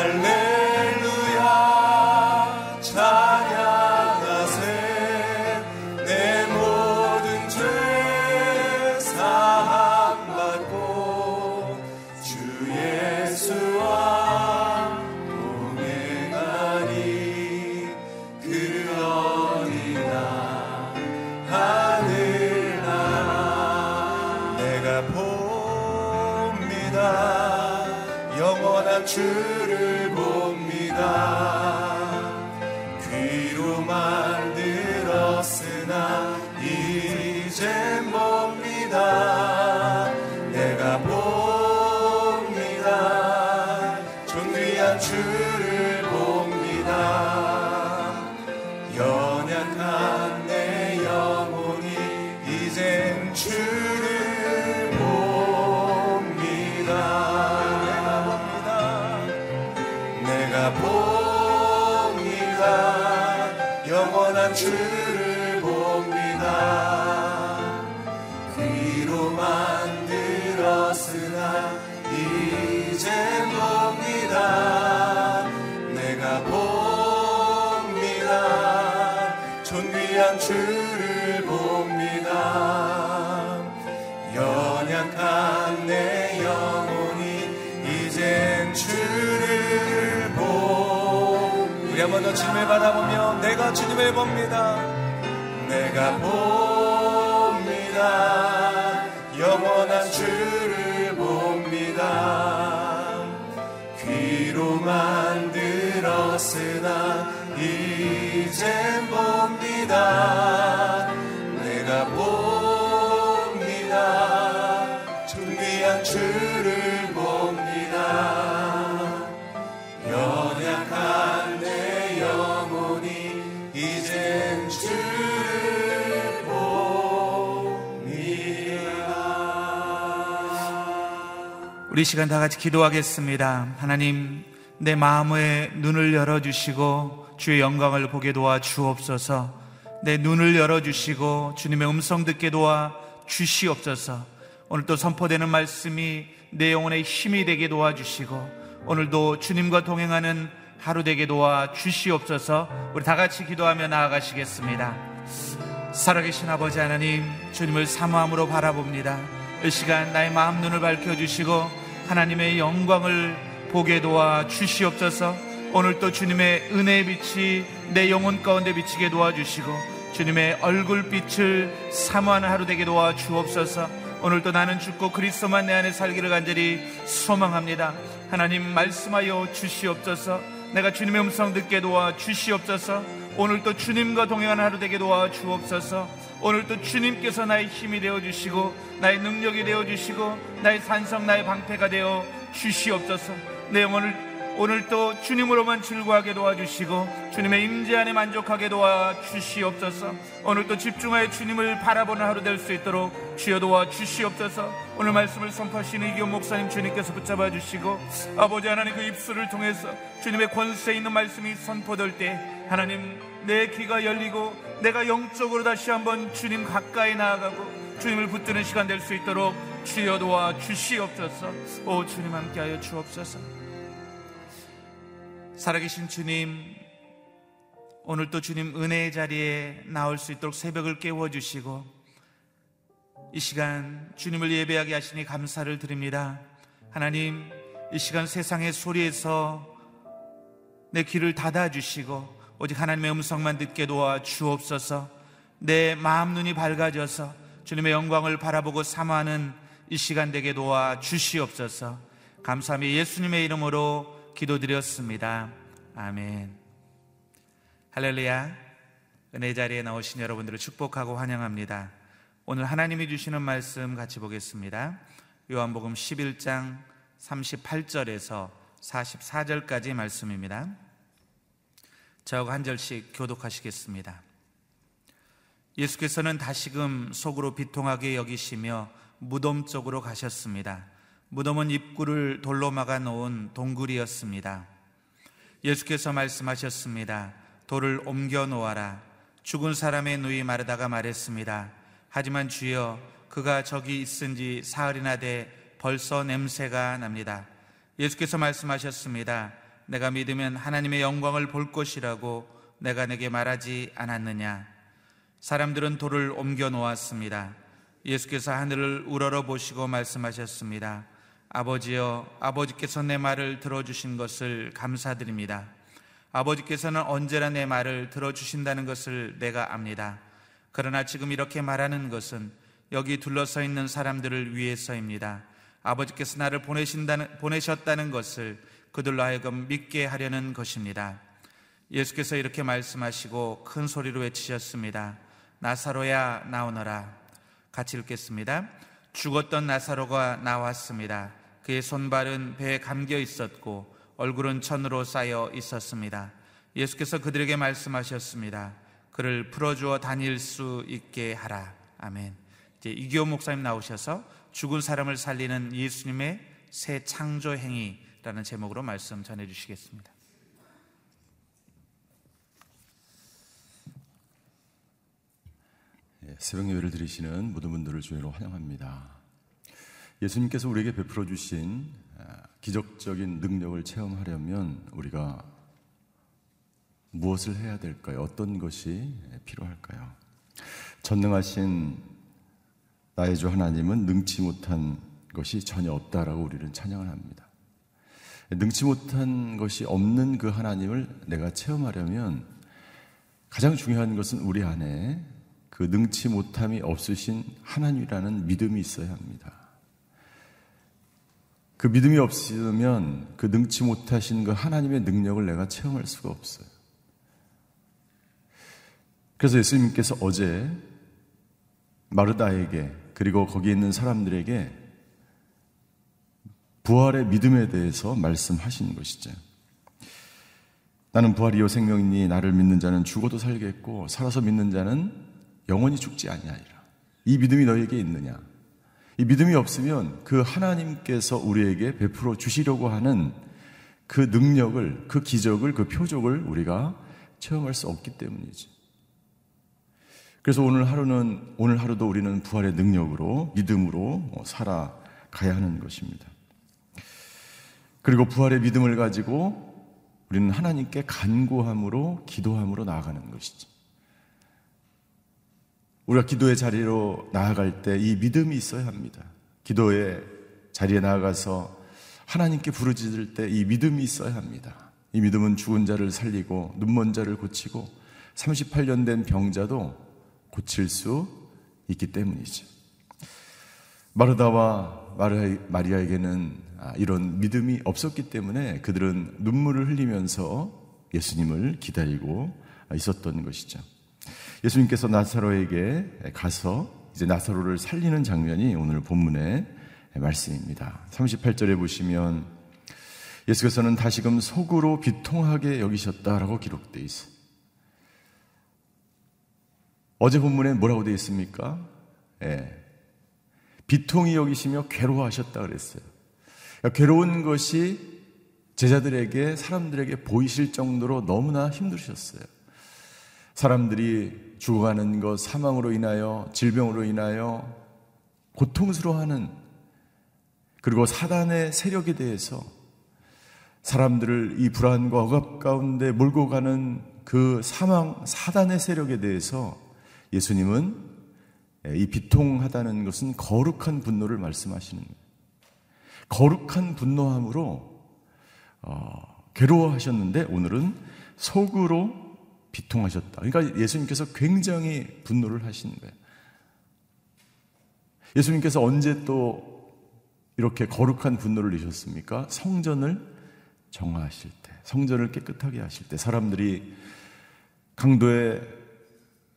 verme 더 주님을 바라보며 내가 주님을 봅니다. 내가 봅니다. 영원한 주를 봅니다. 귀로 만 들었으나 이젠 봅니다. 주를 우리 시간 다 같이 기도하겠습니다. 하나님, 내 마음의 눈을 열어주시고 주의 영광을 보게 도와 주옵소서. 내 눈을 열어주시고 주님의 음성 듣게 도와 주시옵소서. 오늘 또 선포되는 말씀이 내 영혼의 힘이 되게 도와주시고 오늘도 주님과 동행하는 하루 되게 도와 주시옵소서 우리 다 같이 기도하며 나아가시겠습니다. 살아계신 아버지 하나님, 주님을 사모함으로 바라봅니다. 이 시간 나의 마음 눈을 밝혀주시고 하나님의 영광을 보게 도와 주시옵소서 오늘 또 주님의 은혜의 빛이 내 영혼 가운데 비치게 도와주시고 주님의 얼굴빛을 사모하는 하루 되게 도와 주옵소서. 오늘도 나는 죽고 그리스도만 내 안에 살기를 간절히 소망합니다. 하나님 말씀하여 주시옵소서. 내가 주님의 음성 듣게 도와 주시옵소서. 오늘도 주님과 동행하는 하루 되게 도와 주옵소서. 오늘도 주님께서 나의 힘이 되어 주시고 나의 능력이 되어 주시고 나의 산성 나의 방패가 되어 주시옵소서. 내 영혼을 오늘 또 주님으로만 즐거하게 도와주시고 주님의 임재 안에 만족하게 도와주시옵소서. 오늘 또 집중하여 주님을 바라보는 하루 될 수 있도록 주여 도와주시옵소서. 오늘 말씀을 선포하시는 이기호 목사님 주님께서 붙잡아 주시고 아버지 하나님 그 입술을 통해서 주님의 권세 있는 말씀이 선포될 때 하나님 내 귀가 열리고 내가 영적으로 다시 한번 주님 가까이 나아가고 주님을 붙드는 시간 될 수 있도록 주여 도와 주시옵소서. 오 주님 함께하여 주옵소서 살아계신 주님, 오늘 또 주님 은혜의 자리에 나올 수 있도록 새벽을 깨워주시고, 이 시간 주님을 예배하게 하시니 감사를 드립니다. 하나님, 이 시간 세상의 소리에서 내 귀를 닫아주시고, 오직 하나님의 음성만 듣게 도와 주옵소서, 내 마음 눈이 밝아져서 주님의 영광을 바라보고 사모하는 이 시간 되게 도와 주시옵소서, 감사하며 예수님의 이름으로 기도드렸습니다. 아멘. 할렐루야. 은혜 자리에 나오신 여러분들을 축복하고 환영합니다. 오늘 하나님이 주시는 말씀 같이 보겠습니다. 요한복음 11장 38절에서 44절까지 말씀입니다. 저하고 한 절씩 교독하시겠습니다. 예수께서는 다시금 속으로 비통하게 여기시며 무덤 쪽으로 가셨습니다. 무덤은 입구를 돌로 막아 놓은 동굴이었습니다. 예수께서 말씀하셨습니다. 돌을 옮겨 놓아라. 죽은 사람의 누이 마르다가 말했습니다. 하지만 주여, 그가 저기 있은 지 사흘이나 돼 벌써 냄새가 납니다. 예수께서 말씀하셨습니다. 내가 믿으면 하나님의 영광을 볼 것이라고 내가 내게 말하지 않았느냐. 사람들은 돌을 옮겨 놓았습니다. 예수께서 하늘을 우러러 보시고 말씀하셨습니다. 아버지여, 아버지께서 내 말을 들어주신 것을 감사드립니다. 아버지께서는 언제나 내 말을 들어주신다는 것을 내가 압니다. 그러나 지금 이렇게 말하는 것은 여기 둘러서 있는 사람들을 위해서입니다. 아버지께서 나를 보내신다는, 보내셨다는 것을 그들로 하여금 믿게 하려는 것입니다. 예수께서 이렇게 말씀하시고 큰 소리로 외치셨습니다. 나사로야 나오너라. 같이 읽겠습니다. 죽었던 나사로가 나왔습니다. 그의 손발은 배에 감겨 있었고 얼굴은 천으로 쌓여 있었습니다. 예수께서 그들에게 말씀하셨습니다. 그를 풀어주어 다닐 수 있게 하라. 아멘. 이제 이기호 목사님 나오셔서 죽은 사람을 살리는 예수님의 새 창조 행위라는 제목으로 말씀 전해 주시겠습니다. 예, 새벽 예배를 드리시는 모든 분들을 주의로 환영합니다. 예수님께서 우리에게 베풀어 주신 아, 기적적인 능력을 체험하려면 우리가 무엇을 해야 될까요? 어떤 것이 필요할까요? 전능하신 나의 주 하나님은 능치 못한 것이 전혀 없다라고 우리는 찬양을 합니다. 능치 못한 것이 없는 그 하나님을 내가 체험하려면 가장 중요한 것은 우리 안에 그 능치 못함이 없으신 하나님이라는 믿음이 있어야 합니다. 그 믿음이 없으면 그 능치 못하신 그 하나님의 능력을 내가 체험할 수가 없어요. 그래서 예수님께서 어제 마르다에게 그리고 거기 있는 사람들에게 부활의 믿음에 대해서 말씀하신 것이죠. 나는 부활이요 생명이니 나를 믿는 자는 죽어도 살겠고 살아서 믿는 자는 영원히 죽지 아니하리라. 이 믿음이 너에게 있느냐? 이 믿음이 없으면 그 하나님께서 우리에게 베풀어 주시려고 하는 그 능력을, 그 기적을, 그 표적을 우리가 체험할 수 없기 때문이지. 그래서 오늘 하루는, 오늘 하루도 우리는 부활의 능력으로, 믿음으로 살아가야 하는 것입니다. 그리고 부활의 믿음을 가지고 우리는 하나님께 간구함으로 기도함으로 나아가는 것이죠. 우리가 기도의 자리로 나아갈 때 이 믿음이 있어야 합니다. 기도의 자리에 나아가서 하나님께 부르짖을 때 이 믿음이 있어야 합니다. 이 믿음은 죽은 자를 살리고 눈먼 자를 고치고 38년 된 병자도 고칠 수 있기 때문이죠. 마르다와 마리아에게는 아, 이런 믿음이 없었기 때문에 그들은 눈물을 흘리면서 예수님을 기다리고 있었던 것이죠. 예수님께서 나사로에게 가서 이제 나사로를 살리는 장면이 오늘 본문의 말씀입니다. 38절에 보시면 예수께서는 다시금 속으로 비통하게 여기셨다라고 기록되어 있어요. 어제 본문에 뭐라고 되어 있습니까? 예. 비통이 여기시며 괴로워하셨다 그랬어요. 그러니까 괴로운 것이 제자들에게 사람들에게 보이실 정도로 너무나 힘드셨어요. 사람들이 죽어가는 것, 사망으로 인하여, 질병으로 인하여 고통스러워하는 그리고 사단의 세력에 대해서 사람들을 이 불안과 억압 가운데 몰고 가는 그 사망, 사단의 세력에 대해서 예수님은 이 비통하다는 것은 거룩한 분노를 말씀하시는 거예요. 거룩한 분노함으로 어, 괴로워하셨는데 오늘은 속으로 비통하셨다. 그러니까 예수님께서 굉장히 분노를 하신 거예요. 예수님께서 언제 또 이렇게 거룩한 분노를 내셨습니까? 성전을 정화하실 때, 성전을 깨끗하게 하실 때, 사람들이 강도의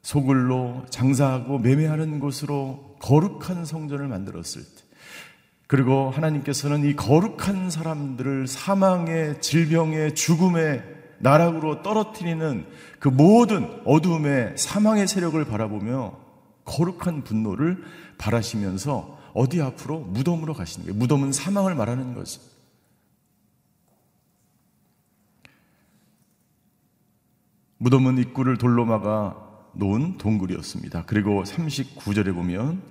소굴로 장사하고 매매하는 곳으로 거룩한 성전을 만들었을 때, 그리고 하나님께서는 이 거룩한 사람들을 사망의 질병의 죽음의 나락으로 떨어뜨리는 그 모든 어둠의 사망의 세력을 바라보며 거룩한 분노를 바라시면서 어디 앞으로 무덤으로 가시는 거예요. 무덤은 사망을 말하는 거죠. 무덤은 입구를 돌로 막아 놓은 동굴이었습니다. 그리고 39절에 보면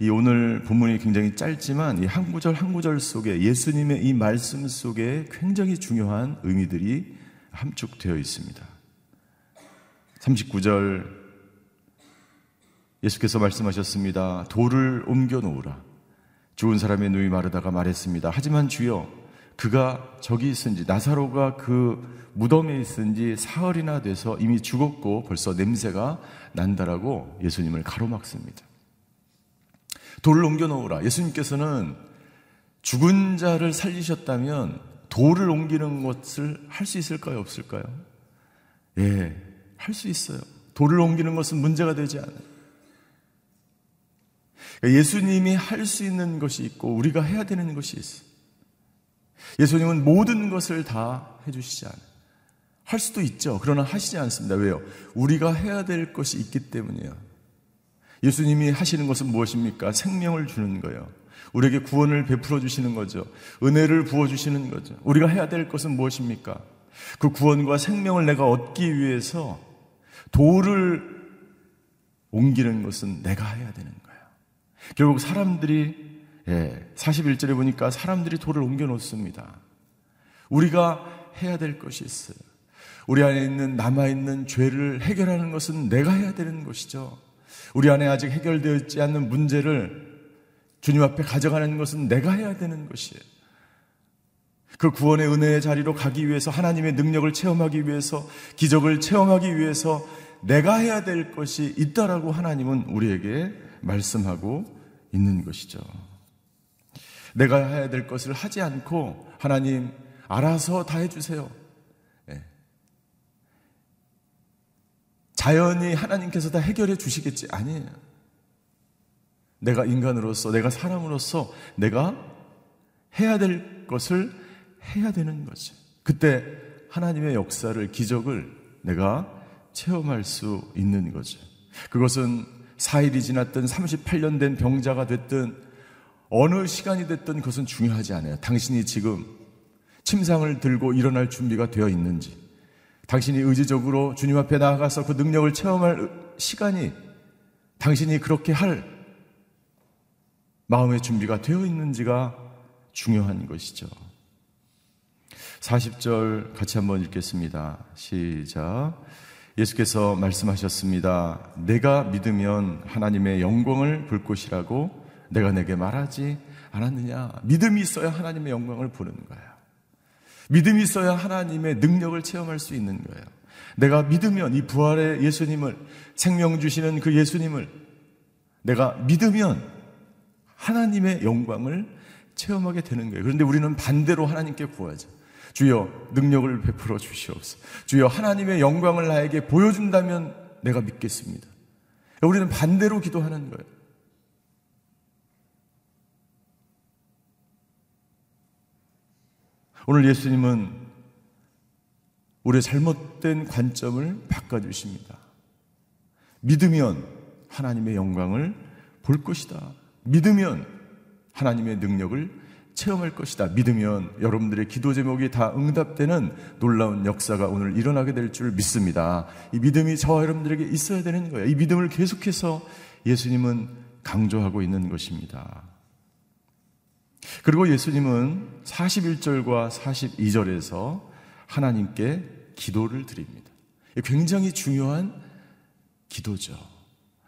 이 오늘 본문이 굉장히 짧지만 이 한 구절 한 구절 속에 예수님의 이 말씀 속에 굉장히 중요한 의미들이 함축되어 있습니다. 39절 예수께서 말씀하셨습니다. 돌을 옮겨 놓으라. 죽은 사람의 눈이 마르다가 말했습니다. 하지만 주여 그가 저기 있은지 나사로가 그 무덤에 있은지 사흘이나 돼서 이미 죽었고 벌써 냄새가 난다라고 예수님을 가로막습니다. 돌을 옮겨 놓으라. 예수님께서는 죽은 자를 살리셨다면 돌을 옮기는 것을 할 수 있을까요? 없을까요? 예, 할 수 있어요. 돌을 옮기는 것은 문제가 되지 않아요. 그러니까 예수님이 할 수 있는 것이 있고 우리가 해야 되는 것이 있어요. 예수님은 모든 것을 다 해주시지 않아요. 할 수도 있죠. 그러나 하시지 않습니다. 왜요? 우리가 해야 될 것이 있기 때문이에요. 예수님이 하시는 것은 무엇입니까? 생명을 주는 거예요. 우리에게 구원을 베풀어 주시는 거죠. 은혜를 부어 주시는 거죠. 우리가 해야 될 것은 무엇입니까? 그 구원과 생명을 내가 얻기 위해서 돌을 옮기는 것은 내가 해야 되는 거예요. 결국 사람들이 예, 41절에 보니까 사람들이 돌을 옮겨 놓습니다. 우리가 해야 될 것이 있어요. 우리 안에 있는 남아있는 죄를 해결하는 것은 내가 해야 되는 것이죠. 우리 안에 아직 해결되어 있지 않는 문제를 주님 앞에 가져가는 것은 내가 해야 되는 것이에요. 그 구원의 은혜의 자리로 가기 위해서 하나님의 능력을 체험하기 위해서 기적을 체험하기 위해서 내가 해야 될 것이 있다라고 하나님은 우리에게 말씀하고 있는 것이죠. 내가 해야 될 것을 하지 않고 하나님 알아서 다 해주세요. 자연히 하나님께서 다 해결해 주시겠지. 아니에요. 내가 인간으로서, 내가 사람으로서 내가 해야 될 것을 해야 되는 거죠. 그때 하나님의 역사를, 기적을 내가 체험할 수 있는 거죠. 그것은 4일이 지났든 38년 된 병자가 됐든 어느 시간이 됐든 그것은 중요하지 않아요. 당신이 지금 침상을 들고 일어날 준비가 되어 있는지, 당신이 의지적으로 주님 앞에 나아가서 그 능력을 체험할 시간이 당신이 그렇게 할 마음의 준비가 되어 있는지가 중요한 것이죠. 40절 같이 한번 읽겠습니다. 시작. 예수께서 말씀하셨습니다. 내가 믿으면 하나님의 영광을 볼 것이라고 내가 내게 말하지 않았느냐. 믿음이 있어야 하나님의 영광을 보는 거야. 믿음이 있어야 하나님의 능력을 체험할 수 있는 거예요. 내가 믿으면 이 부활의 예수님을 생명 주시는 그 예수님을 내가 믿으면 하나님의 영광을 체험하게 되는 거예요. 그런데 우리는 반대로 하나님께 구하죠. 주여 능력을 베풀어 주시옵소서. 주여 하나님의 영광을 나에게 보여준다면 내가 믿겠습니다. 우리는 반대로 기도하는 거예요. 오늘 예수님은 우리의 잘못된 관점을 바꿔주십니다. 믿으면 하나님의 영광을 볼 것이다. 믿으면 하나님의 능력을 체험할 것이다. 믿으면 여러분들의 기도 제목이 다 응답되는 놀라운 역사가 오늘 일어나게 될 줄 믿습니다. 이 믿음이 저와 여러분들에게 있어야 되는 거예요. 이 믿음을 계속해서 예수님은 강조하고 있는 것입니다. 그리고 예수님은 41절과 42절에서 하나님께 기도를 드립니다. 굉장히 중요한 기도죠.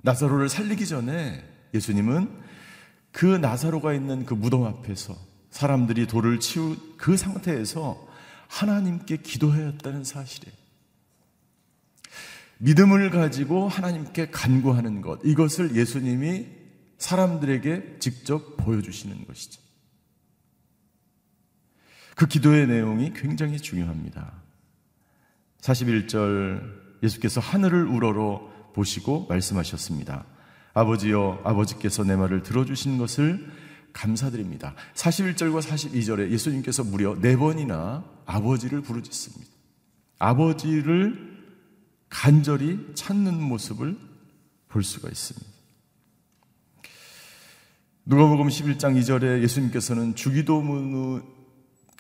나사로를 살리기 전에 예수님은 그 나사로가 있는 그 무덤 앞에서 사람들이 돌을 치운 그 상태에서 하나님께 기도하였다는 사실에 믿음을 가지고 하나님께 간구하는 것 이것을 예수님이 사람들에게 직접 보여주시는 것이죠. 그 기도의 내용이 굉장히 중요합니다. 41절 예수께서 하늘을 우러러 보시고 말씀하셨습니다. 아버지여 아버지께서 내 말을 들어주신 것을 감사드립니다. 41절과 42절에 예수님께서 무려 네 번이나 아버지를 부르짖습니다. 아버지를 간절히 찾는 모습을 볼 수가 있습니다. 누가복음 11장 2절에 예수님께서는 주기도문의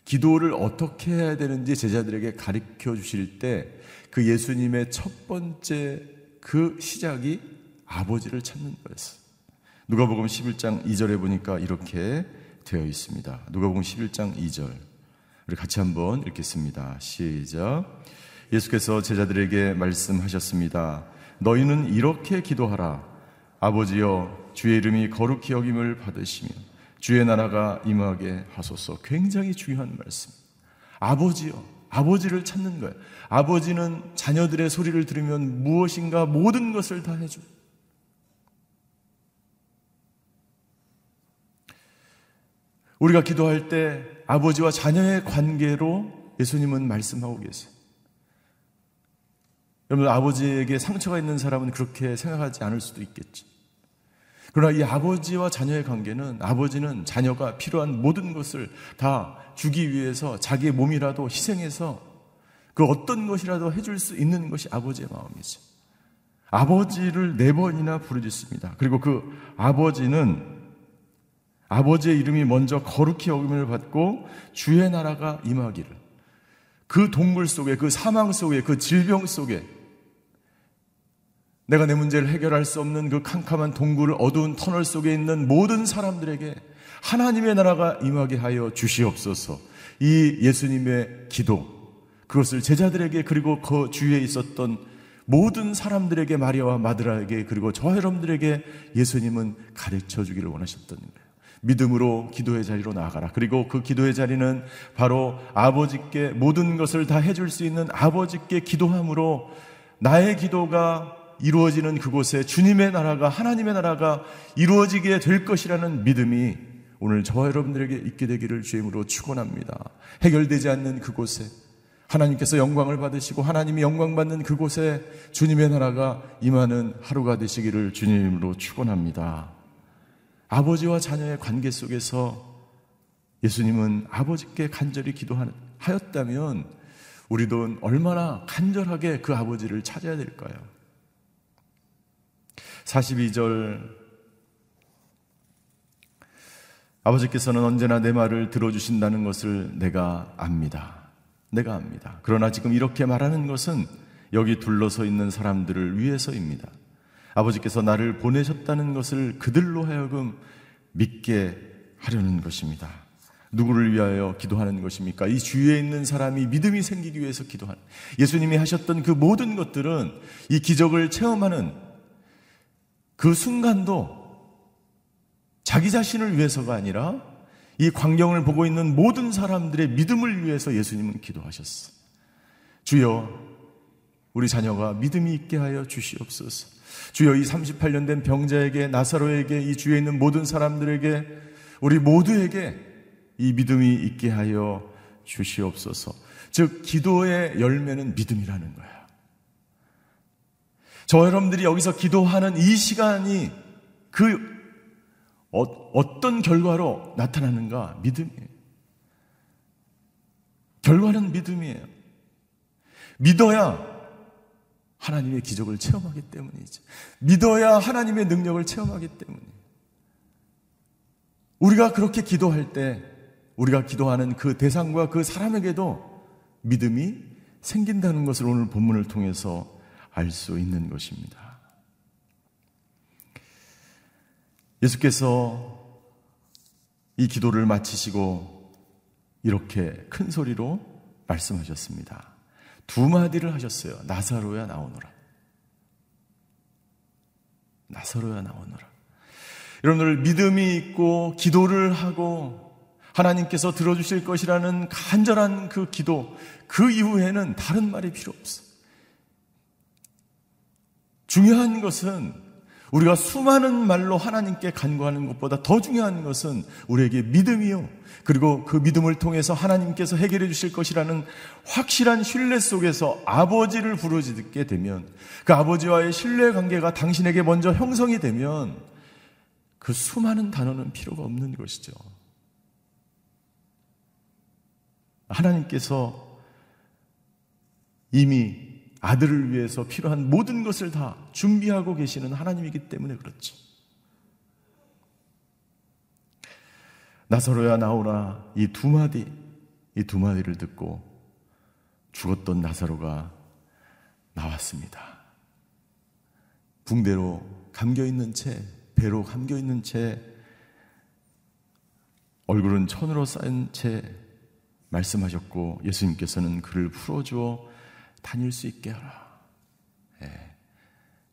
기도를 어떻게 해야 되는지 제자들에게 가르쳐 주실 때 그 예수님의 첫 번째 그 시작이 아버지를 찾는 거였어요. 누가복음 11장 2절에 보니까 이렇게 되어 있습니다. 누가복음 11장 2절. 우리 같이 한번 읽겠습니다. 시작. 예수께서 제자들에게 말씀하셨습니다. 너희는 이렇게 기도하라. 아버지여, 주의 이름이 거룩히 여김을 받으시며 주의 나라가 임하게 하소서. 굉장히 중요한 말씀. 아버지여, 아버지를 찾는 거예요. 아버지는 자녀들의 소리를 들으면 무엇인가 모든 것을 다 해줘. 우리가 기도할 때 아버지와 자녀의 관계로 예수님은 말씀하고 계세요. 여러분, 아버지에게 상처가 있는 사람은 그렇게 생각하지 않을 수도 있겠지. 그러나 이 아버지와 자녀의 관계는 아버지는 자녀가 필요한 모든 것을 다 주기 위해서 자기의 몸이라도 희생해서 그 어떤 것이라도 해줄 수 있는 것이 아버지의 마음이죠. 아버지를 네 번이나 부르짖습니다. 그리고 그 아버지는 아버지의 이름이 먼저 거룩히 여김을 받고 주의 나라가 임하기를 그 동굴 속에 그 사망 속에 그 질병 속에 내가 내 문제를 해결할 수 없는 그 캄캄한 동굴 어두운 터널 속에 있는 모든 사람들에게 하나님의 나라가 임하게 하여 주시옵소서. 이 예수님의 기도 그것을 제자들에게 그리고 그 주위에 있었던 모든 사람들에게 마리아와 마드라에게 그리고 저 여러분들에게 예수님은 가르쳐 주기를 원하셨던 거예요. 믿음으로 기도의 자리로 나아가라. 그리고 그 기도의 자리는 바로 아버지께 모든 것을 다 해줄 수 있는 아버지께 기도함으로 나의 기도가 이루어지는 그곳에 주님의 나라가, 하나님의 나라가 이루어지게 될 것이라는 믿음이 오늘 저와 여러분들에게 있게 되기를 주임으로 축원합니다. 해결되지 않는 그곳에 하나님께서 영광을 받으시고 하나님이 영광 받는 그곳에 주님의 나라가 임하는 하루가 되시기를 주님으로 축원합니다. 아버지와 자녀의 관계 속에서 예수님은 아버지께 간절히 기도하였다면 우리도 얼마나 간절하게 그 아버지를 찾아야 될까요? 42절 아버지께서는 언제나 내 말을 들어주신다는 것을 내가 압니다. 내가 압니다. 그러나 지금 이렇게 말하는 것은 여기 둘러서 있는 사람들을 위해서입니다. 아버지께서 나를 보내셨다는 것을 그들로 하여금 믿게 하려는 것입니다. 누구를 위하여 기도하는 것입니까? 이 주위에 있는 사람이 믿음이 생기기 위해서 기도하는 예수님이 하셨던 그 모든 것들은 이 기적을 체험하는 그 순간도 자기 자신을 위해서가 아니라 이 광경을 보고 있는 모든 사람들의 믿음을 위해서 예수님은 기도하셨어. 주여, 우리 자녀가 믿음이 있게 하여 주시옵소서. 주여, 이 38년 된 병자에게, 나사로에게, 이 주위에 있는 모든 사람들에게, 우리 모두에게 이 믿음이 있게 하여 주시옵소서. 즉, 기도의 열매는 믿음이라는 거야. 저 여러분들이 여기서 기도하는 이 시간이 그 어, 떤 결과로 나타나는가? 믿음이에요. 결과는 믿음이에요. 믿어야 하나님의 기적을 체험하기 때문이죠. 믿어야 하나님의 능력을 체험하기 때문이에요. 우리가 그렇게 기도할 때 우리가 기도하는 그 대상과 그 사람에게도 믿음이 생긴다는 것을 오늘 본문을 통해서 알 수 있는 것입니다. 예수께서 이 기도를 마치시고 이렇게 큰 소리로 말씀하셨습니다. 두 마디를 하셨어요. 나사로야 나오너라. 나사로야 나오너라. 여러분들 믿음이 있고 기도를 하고 하나님께서 들어주실 것이라는 간절한 그 기도, 그 이후에는 다른 말이 필요 없어. 중요한 것은 우리가 수많은 말로 하나님께 간구하는 것보다 더 중요한 것은 우리에게 믿음이요. 그리고 그 믿음을 통해서 하나님께서 해결해 주실 것이라는 확실한 신뢰 속에서 아버지를 부르짖게 되면 그 아버지와의 신뢰 관계가 당신에게 먼저 형성이 되면 그 수많은 단어는 필요가 없는 것이죠. 하나님께서 이미 아들을 위해서 필요한 모든 것을 다 준비하고 계시는 하나님이기 때문에 그렇죠. 나사로야 나오라 이 두 마디 이 두 마디를 듣고 죽었던 나사로가 나왔습니다. 붕대로 감겨 있는 채 배로 감겨 있는 채 얼굴은 천으로 쌓인 채 말씀하셨고 예수님께서는 그를 풀어주어 다닐 수 있게 하라. 예.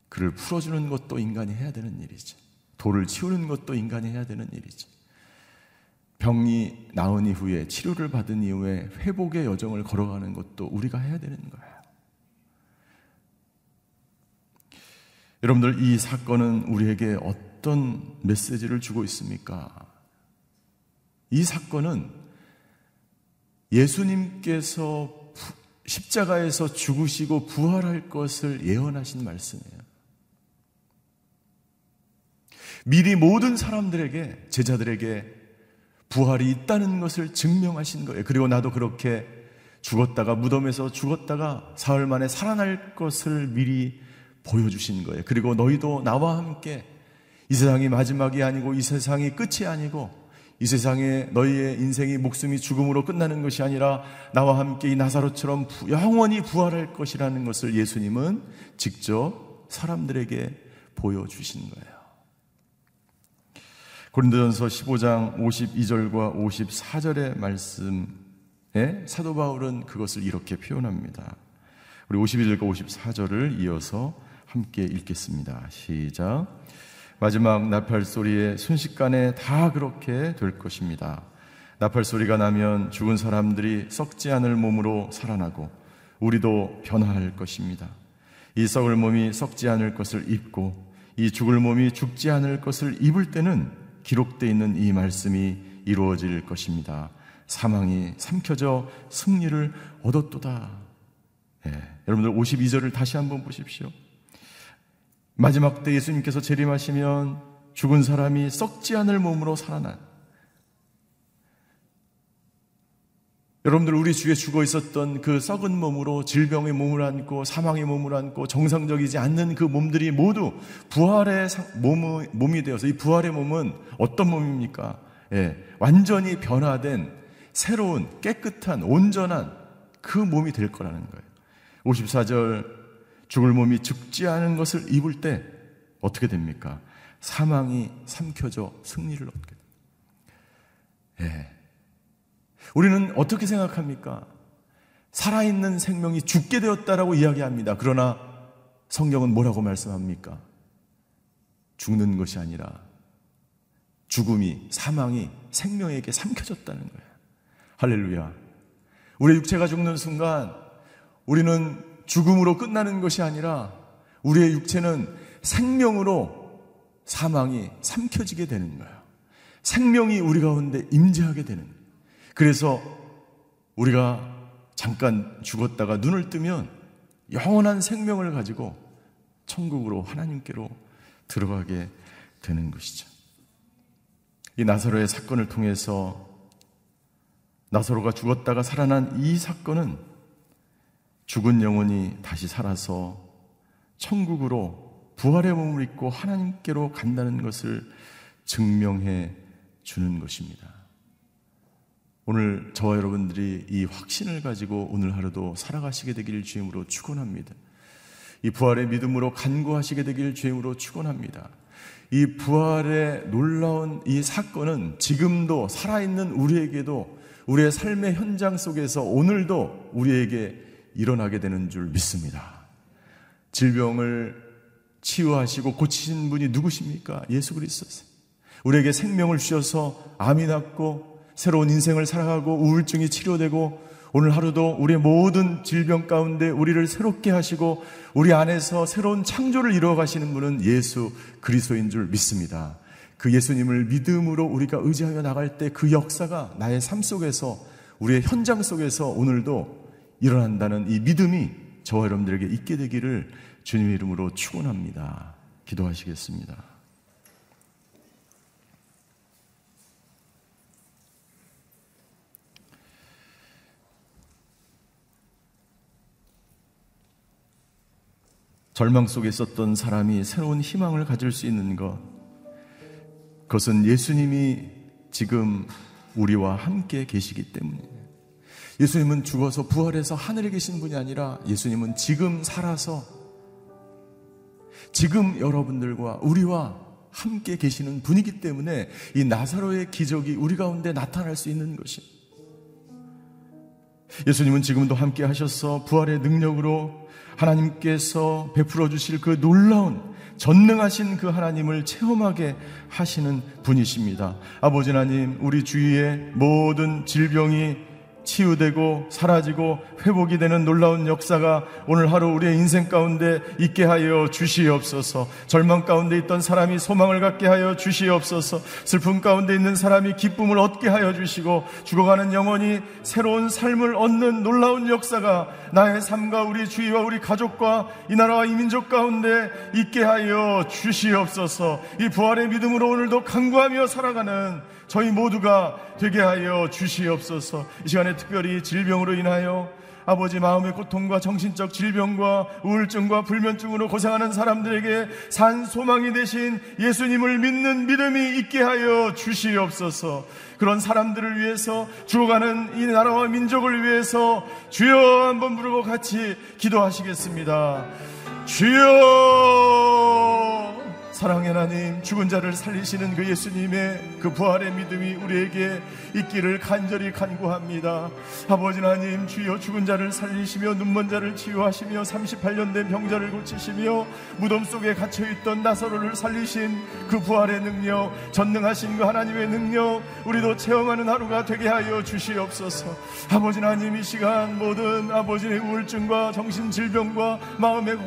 그를 풀어주는 것도 인간이 해야 되는 일이지. 돌을 치우는 것도 인간이 해야 되는 일이지. 병이 나은 이후에 치료를 받은 이후에 회복의 여정을 걸어가는 것도 우리가 해야 되는 거예요. 여러분들 이 사건은 우리에게 어떤 메시지를 주고 있습니까? 이 사건은 예수님께서 십자가에서 죽으시고 부활할 것을 예언하신 말씀이에요. 미리 모든 사람들에게, 제자들에게 부활이 있다는 것을 증명하신 거예요. 그리고 나도 그렇게 죽었다가 무덤에서 죽었다가 사흘 만에 살아날 것을 미리 보여주신 거예요. 그리고 너희도 나와 함께 이 세상이 마지막이 아니고 이 세상이 끝이 아니고 이 세상에 너희의 인생이 목숨이 죽음으로 끝나는 것이 아니라 나와 함께 이 나사로처럼 영원히 부활할 것이라는 것을 예수님은 직접 사람들에게 보여주신 거예요. 고린도전서 15장 52절과 54절의 말씀에 사도 바울은 그것을 이렇게 표현합니다. 우리 52절과 54절을 이어서 함께 읽겠습니다. 시작. 마지막 나팔 소리에 순식간에 다 그렇게 될 것입니다. 나팔 소리가 나면 죽은 사람들이 썩지 않을 몸으로 살아나고 우리도 변화할 것입니다. 이 썩을 몸이 썩지 않을 것을 입고 이 죽을 몸이 죽지 않을 것을 입을 때는 기록되어 있는 이 말씀이 이루어질 것입니다. 사망이 삼켜져 승리를 얻었도다. 예, 여러분들 52절을 다시 한번 보십시오. 마지막 때 예수님께서 재림하시면 죽은 사람이 썩지 않을 몸으로 살아난 여러분들 우리 주위에 죽어 있었던 그 썩은 몸으로 질병의 몸을 안고 사망의 몸을 안고 정상적이지 않는 그 몸들이 모두 부활의 몸이, 몸이 되어서 이 부활의 몸은 어떤 몸입니까? 예, 완전히 변화된 새로운 깨끗한 온전한 그 몸이 될 거라는 거예요. 54절 죽을 몸이 죽지 않은 것을 입을 때 어떻게 됩니까? 사망이 삼켜져 승리를 얻게 됩니다. 예. 우리는 어떻게 생각합니까? 살아있는 생명이 죽게 되었다라고 이야기합니다. 그러나 성경은 뭐라고 말씀합니까? 죽는 것이 아니라 죽음이, 사망이 생명에게 삼켜졌다는 거예요. 할렐루야. 우리의 육체가 죽는 순간 우리는 죽음으로 끝나는 것이 아니라 우리의 육체는 생명으로 사망이 삼켜지게 되는 거예요. 생명이 우리 가운데 임재하게 되는. 그래서 우리가 잠깐 죽었다가 눈을 뜨면 영원한 생명을 가지고 천국으로 하나님께로 들어가게 되는 것이죠. 이 나사로의 사건을 통해서 나사로가 죽었다가 살아난 이 사건은 죽은 영혼이 다시 살아서 천국으로 부활의 몸을 입고 하나님께로 간다는 것을 증명해 주는 것입니다. 오늘 저와 여러분들이 이 확신을 가지고 오늘 하루도 살아가시게 되기를 주임으로 축원합니다. 이 부활의 믿음으로 간구하시게 되기를 주임으로 축원합니다. 이 부활의 놀라운 이 사건은 지금도 살아있는 우리에게도 우리의 삶의 현장 속에서 오늘도 우리에게 일어나게 되는 줄 믿습니다. 질병을 치유하시고 고치신 분이 누구십니까? 예수 그리스도세요. 우리에게 생명을 주셔서 암이 낫고 새로운 인생을 살아가고 우울증이 치료되고 오늘 하루도 우리의 모든 질병 가운데 우리를 새롭게 하시고 우리 안에서 새로운 창조를 이루어 가시는 분은 예수 그리스도인 줄 믿습니다. 그 예수님을 믿음으로 우리가 의지하여 나갈 때 그 역사가 나의 삶 속에서 우리의 현장 속에서 오늘도 일어난다는 이 믿음이 저와 여러분들에게 있게 되기를 주님의 이름으로 축원합니다. 기도하시겠습니다. 절망 속에 있었던 사람이 새로운 희망을 가질 수 있는 것. 그것은 예수님이 지금 우리와 함께 계시기 때문이에요. 예수님은 죽어서 부활해서 하늘에 계신 분이 아니라 예수님은 지금 살아서 지금 여러분들과 우리와 함께 계시는 분이기 때문에 이 나사로의 기적이 우리 가운데 나타날 수 있는 것입니다. 예수님은 지금도 함께 하셔서 부활의 능력으로 하나님께서 베풀어 주실 그 놀라운 전능하신 그 하나님을 체험하게 하시는 분이십니다. 아버지 하나님, 우리 주위의 모든 질병이 치유되고 사라지고 회복이 되는 놀라운 역사가 오늘 하루 우리의 인생 가운데 있게 하여 주시옵소서. 절망 가운데 있던 사람이 소망을 갖게 하여 주시옵소서. 슬픔 가운데 있는 사람이 기쁨을 얻게 하여 주시고 죽어가는 영혼이 새로운 삶을 얻는 놀라운 역사가 나의 삶과 우리 주위와 우리 가족과 이 나라와 이 민족 가운데 있게 하여 주시옵소서. 이 부활의 믿음으로 오늘도 강구하며 살아가는 저희 모두가 되게 하여 주시옵소서. 이 시간에 특별히 질병으로 인하여 아버지 마음의 고통과 정신적 질병과 우울증과 불면증으로 고생하는 사람들에게 산 소망이 되신 예수님을 믿는 믿음이 있게 하여 주시옵소서. 그런 사람들을 위해서 죽어가는 이 나라와 민족을 위해서 주여 한번 부르고 같이 기도하시겠습니다. 주여 사랑의 하나님, 죽은 자를 살리시는 그 예수님의 그 부활의 믿음이 우리에게 있기를 간절히 간구합니다. 아버지 하나님, 주여 죽은 자를 살리시며 눈먼 자를 치유하시며 38년 된 병자를 고치시며 무덤 속에 갇혀있던 나사로를 살리신 그 부활의 능력, 전능하신 그 하나님의 능력, 우리도 체험하는 하루가 되게 하여 주시옵소서. 아버지 하나님, 이 시간 모든 아버지의 우울증과 정신질병과 마음의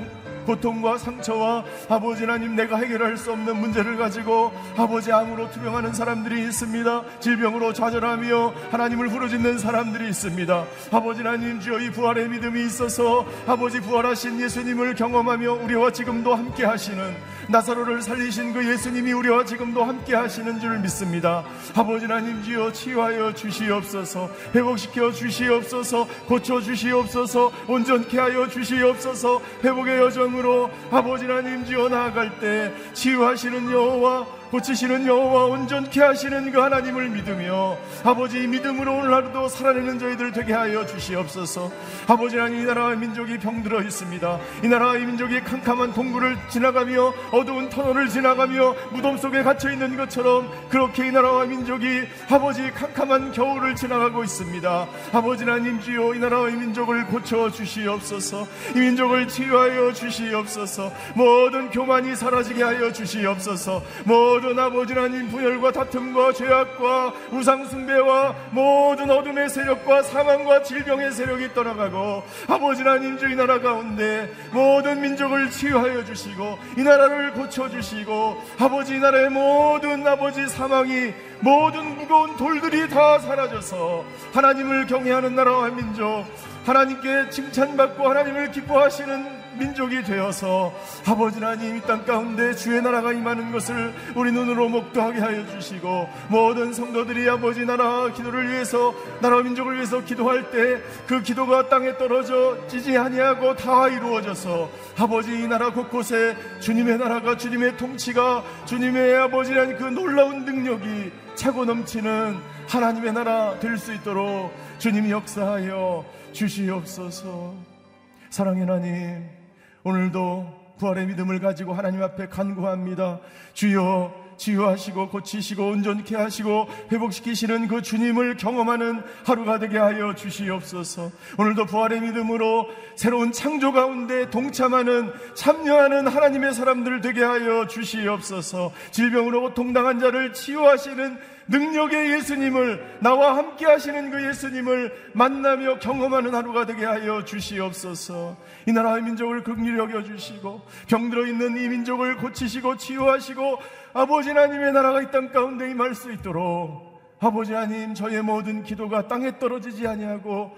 고통과 상처와 아버지 하나님 내가 해결할 수 없는 문제를 가지고 아버지 암으로 투병하는 사람들이 있습니다. 질병으로 좌절하며 하나님을 부르짖는 사람들이 있습니다. 아버지 하나님 주여 이 부활의 믿음이 있어서 아버지 부활하신 예수님을 경험하며 우리와 지금도 함께 하시는 나사로를 살리신 그 예수님이 우리와 지금도 함께 하시는 줄 믿습니다. 아버지 하나님 주여 치유하여 주시옵소서 회복시켜 주시옵소서 고쳐 주시옵소서 온전케 하여 주시옵소서 회복의 여정 으로 아버지 하나님 주여 나아갈 때 치유하시는 여호와 고치시는 여호와 온전케 하시는 그 하나님을 믿으며 아버지 믿음으로 오늘 하루도 살아내는 저희들 되게 하여 주시옵소서. 아버지 하나님 이 나라와 민족이 병들어 있습니다. 이 나라와 민족이 캄캄한 동굴을 지나가며 어두운 터널을 지나가며 무덤 속에 갇혀 있는 것처럼 그렇게 이 나라와 민족이 아버지 캄캄한 겨울을 지나가고 있습니다. 아버지 하나님 주여 이 나라와 민족을 고쳐 주시옵소서. 이 민족을 치유하여 주시옵소서. 모든 교만이 사라지게 하여 주시옵소서. 모든 아버지 하나님 분열과 다툼과 죄악과 우상숭배와 모든 어둠의 세력과 사망과 질병의 세력이 떠나가고 아버지 하나님 주의 나라 가운데 모든 민족을 치유하여 주시고 이 나라를 고쳐주시고 아버지 이 나라의 모든 아버지 사망이 모든 무거운 돌들이 다 사라져서 하나님을 경외하는 나라와 민족 하나님께 칭찬받고 하나님을 기뻐하시는 민족이 되어서 아버지 하나님 이 땅 가운데 주의 나라가 임하는 것을 우리 눈으로 목도하게 하여 주시고 모든 성도들이 아버지 나라 기도를 위해서 나라 민족을 위해서 기도할 때 그 기도가 땅에 떨어져 지지 아니하고 다 이루어져서 아버지 이 나라 곳곳에 주님의 나라가 주님의 통치가 주님의 아버지란 그 놀라운 능력이 차고 넘치는 하나님의 나라 될 수 있도록 주님이 역사하여 주시옵소서. 사랑의 하나님 오늘도 부활의 믿음을 가지고 하나님 앞에 간구합니다 주여 치유하시고 고치시고 온전케 하시고 회복시키시는 그 주님을 경험하는 하루가 되게 하여 주시옵소서. 오늘도 부활의 믿음으로 새로운 창조 가운데 동참하는 참여하는 하나님의 사람들 되게 하여 주시옵소서. 질병으로 고통당한 자를 치유하시는 능력의 예수님을 나와 함께 하시는 그 예수님을 만나며 경험하는 하루가 되게 하여 주시옵소서. 이 나라의 민족을 극률히 여겨 주시고 병들어 있는 이 민족을 고치시고 치유하시고 아버지 하나님의 나라가 이 땅 가운데 임할 수 있도록 아버지 하나님 저의 모든 기도가 땅에 떨어지지 아니하고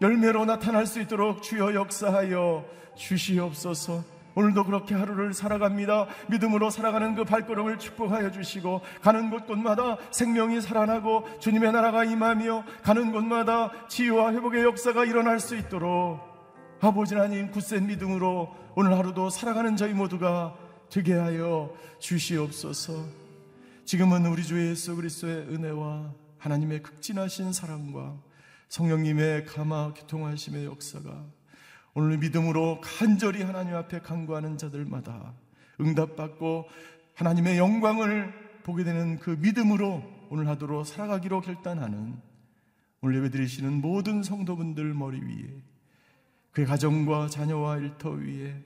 열매로 나타날 수 있도록 주여 역사하여 주시옵소서. 오늘도 그렇게 하루를 살아갑니다. 믿음으로 살아가는 그 발걸음을 축복하여 주시고 가는 곳곳마다 생명이 살아나고 주님의 나라가 임하며 가는 곳마다 치유와 회복의 역사가 일어날 수 있도록 아버지 하나님 굳센 믿음으로 오늘 하루도 살아가는 저희 모두가 되게 하여 주시옵소서. 지금은 우리 주 예수 그리스도의 은혜와 하나님의 극진하신 사랑과 성령님의 감화 교통하심의 역사가 오늘 믿음으로 간절히 하나님 앞에 간구하는 자들마다 응답받고 하나님의 영광을 보게 되는 그 믿음으로 오늘 하도록 살아가기로 결단하는 오늘 예배 드리시는 모든 성도분들 머리 위에 그의 가정과 자녀와 일터 위에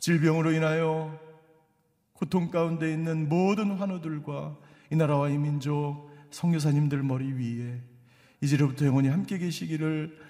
질병으로 인하여 고통 가운데 있는 모든 환우들과 이 나라와 이 민족 성교사님들 머리 위에 이제로부터 영원히 함께 계시기를